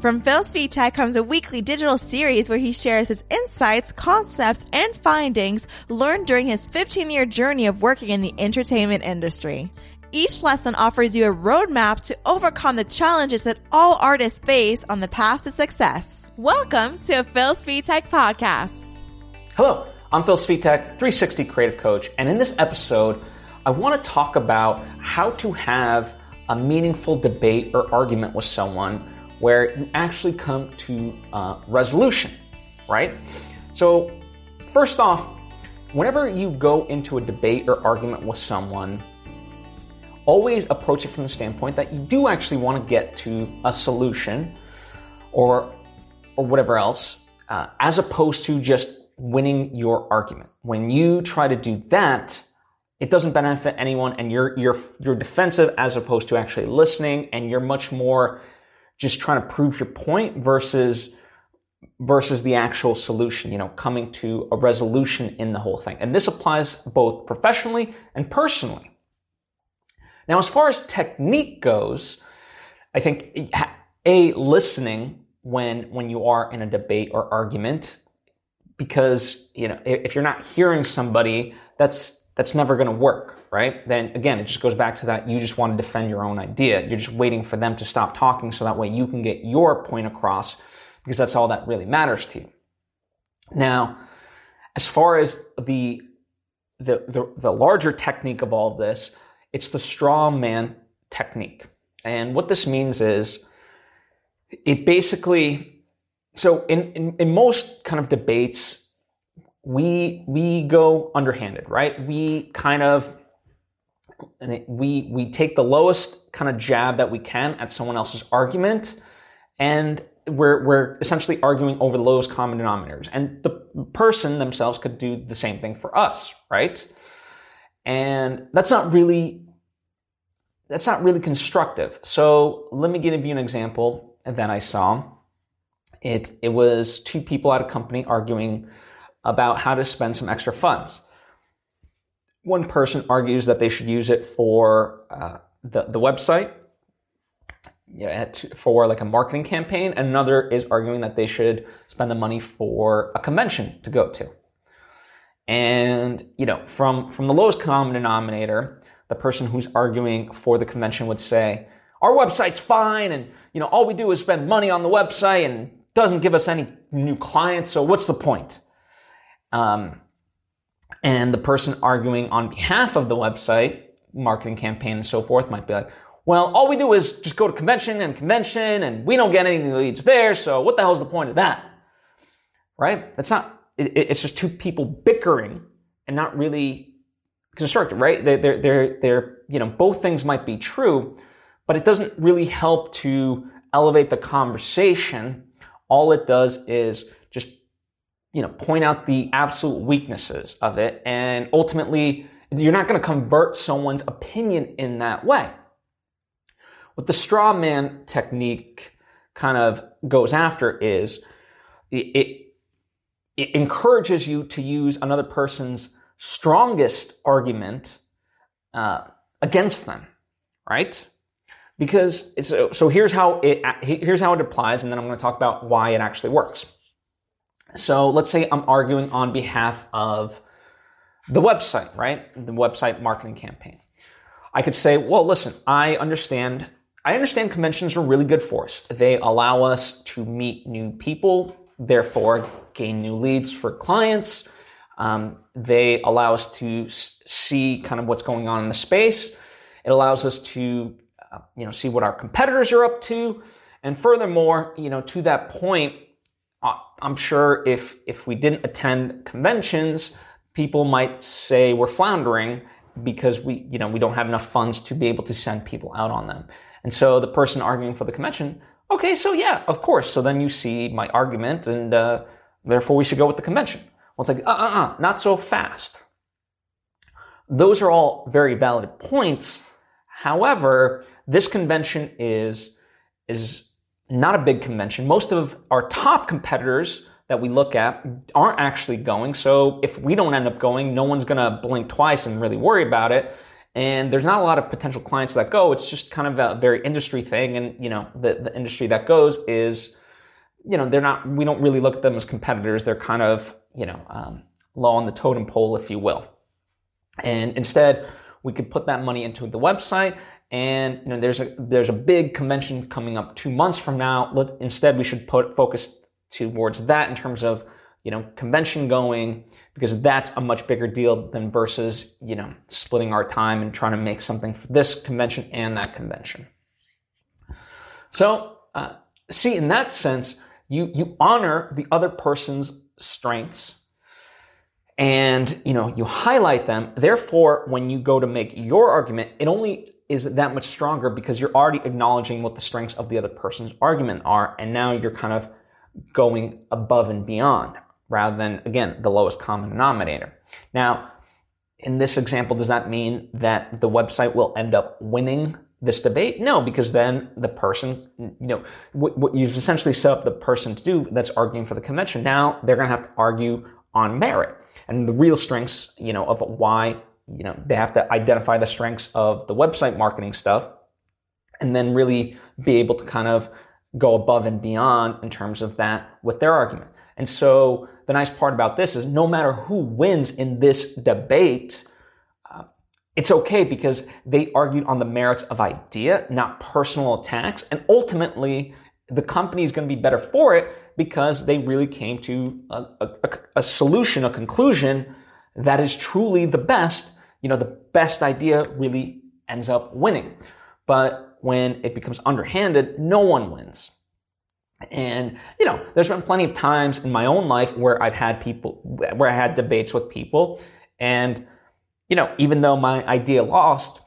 From Phil Svitek comes a weekly digital series where he shares his insights, concepts, and findings learned during his 15 year journey of working in the entertainment industry. Each lesson offers you a roadmap to overcome the challenges that all artists face on the path to success. Welcome to a Phil Svitek podcast. Hello, I'm Phil Svitek, 360 creative coach, and in this episode, I want to talk about how to have a meaningful debate or argument with someone where you actually come to uh, resolution, right? So, first off, whenever you go into a debate or argument with someone, always approach it from the standpoint that you do actually want to get to a solution or or whatever else, uh, as opposed to just winning your argument. When you try to do that, it doesn't benefit anyone, and you're you're you're defensive as opposed to actually listening, and you're much more just trying to prove your point versus versus the actual solution. You know, coming to a resolution in the whole thing, and this applies both professionally and personally. Now, as far as technique goes, I think a listening when when you are in a debate or argument, because you know if you're not hearing somebody, that's that's never going to work, right? Then again, it just goes back to that you just want to defend your own idea. You're just waiting for them to stop talking so that way you can get your point across because that's all that really matters to you. Now, as far as the the, the, the larger technique of all of this, it's the straw man technique. And what this means is it basically, so in, in, in most kind of debates, we, we go underhanded, right? We kind of, we, we take the lowest kind of jab that we can at someone else's argument and we're, we're essentially arguing over the lowest common denominators. And the person themselves could do the same thing for us, right? And that's not really that's not really constructive. So let me give you an example that I saw. It it was two people at a company arguing about how to spend some extra funds. One person argues that they should use it for uh, the the website, yeah, for like a marketing campaign, another is arguing that they should spend the money for a convention to go to. And you know, from from the lowest common denominator, the person who's arguing for the convention would say, our website's fine and you know all we do is spend money on the website and doesn't give us any new clients so what's the point um, and the person arguing on behalf of the website marketing campaign and so forth might be like well all we do is just go to convention and convention and we don't get any leads there so what the hell's the point of that right that's not it, it's just two people bickering and not really constructive, right? They're, they're, they're, they're, you know, both things might be true, but it doesn't really help to elevate the conversation. All it does is just, you know, point out the absolute weaknesses of it. And ultimately, you're not going to convert someone's opinion in that way. What the straw man technique kind of goes after is it, it encourages you to use another person's strongest argument uh, against them, right? Because so here's how it here's how it applies, and then I'm going to talk about why it actually works. So let's say I'm arguing on behalf of the website, right? The website marketing campaign. I could say, well, listen, I understand. I understand conventions are really good for us. They allow us to meet new people, therefore gain new leads for clients um, they allow us to see kind of what's going on in the space. It allows us to, uh, you know, see what our competitors are up to. And furthermore, you know, to that point, I'm sure if if we didn't attend conventions, people might say we're floundering because we, you know, we don't have enough funds to be able to send people out on them. And so the person arguing for the convention, okay, so yeah, of course. So then you see my argument, and uh, therefore we should go with the convention. Well, it's like, uh, uh, uh, not so fast. Those are all very valid points. However, this convention is, is not a big convention. Most of our top competitors that we look at aren't actually going. So if we don't end up going, no one's going to blink twice and really worry about it. And there's not a lot of potential clients that go. It's just kind of a very industry thing. And, you know, the, the industry that goes is, you know, they're not, we don't really look at them as competitors. They're kind of, you know, um, low on the totem pole, if you will. And instead, we could put that money into the website and you know there's a there's a big convention coming up two months from now. Let, instead we should put focus towards that in terms of you know convention going because that's a much bigger deal than versus you know splitting our time and trying to make something for this convention and that convention. So uh, see in that sense you you honor the other person's strengths and you know you highlight them. Therefore when you go to make your argument it only is that much stronger because you're already acknowledging what the strengths of the other person's argument are and now you're kind of going above and beyond rather than again the lowest common denominator. Now in this example does that mean that the website will end up winning this debate? No because then the person you know what, what you've essentially set up the person to do that's arguing for the convention now they're going to have to argue on merit. And the real strengths, you know, of why, you know, they have to identify the strengths of the website marketing stuff and then really be able to kind of go above and beyond in terms of that with their argument. And so the nice part about this is no matter who wins in this debate, uh, it's okay because they argued on the merits of idea, not personal attacks. And ultimately, the company is going to be better for it because they really came to a, a, a, solution, a conclusion that is truly the best. You know, the best idea really ends up winning. But when it becomes underhanded, no one wins. And, you know, there's been plenty of times in my own life where I've had people, where I had debates with people. And, you know, even though my idea lost,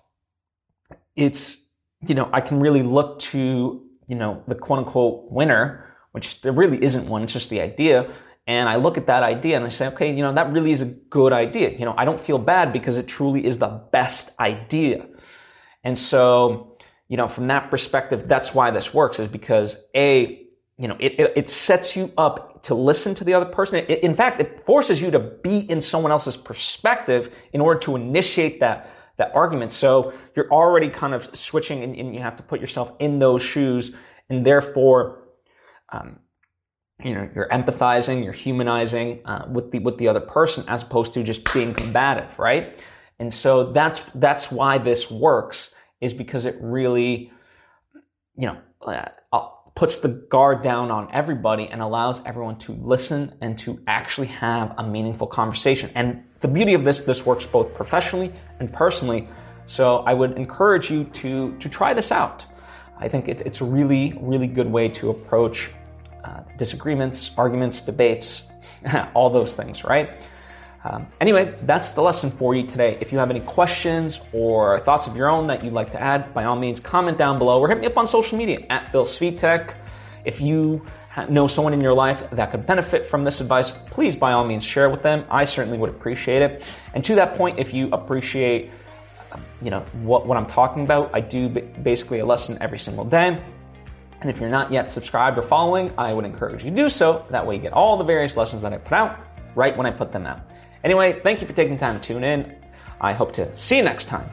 it's, you know, I can really look to, you know, the quote unquote winner which there really isn't one, it's just the idea. And I look at that idea and I say, okay, you know, that really is a good idea. You know, I don't feel bad because it truly is the best idea. And so, you know, from that perspective, that's why this works is because A, you know, it, it, it sets you up to listen to the other person. It, in fact, it forces you to be in someone else's perspective in order to initiate that, that argument. So you're already kind of switching and, and you have to put yourself in those shoes and therefore, um, you know you're empathizing you're humanizing uh, with the with the other person as opposed to just being combative right? And so that's that's why this works is because it really you know uh, uh, puts the guard down on everybody and allows everyone to listen and to actually have a meaningful conversation. And the beauty of this this works both professionally and personally. So i would encourage you to to try this out. I think it, it's a really really good way to approach disagreements, arguments, debates, all those things, right? Um, anyway, that's the lesson for you today. If you have any questions or thoughts of your own that you'd like to add, by all means, comment down below or hit me up on social media at Phil Svitek. If you know someone in your life that could benefit from this advice, please, by all means, share it with them. I certainly would appreciate it. And to that point, if you appreciate, you know, what, what I'm talking about, I do basically a lesson every single day. And if you're not yet subscribed or following, I would encourage you to do so. That way you get all the various lessons that I put out right when I put them out. Anyway, thank you for taking time to tune in. I hope to see you next time.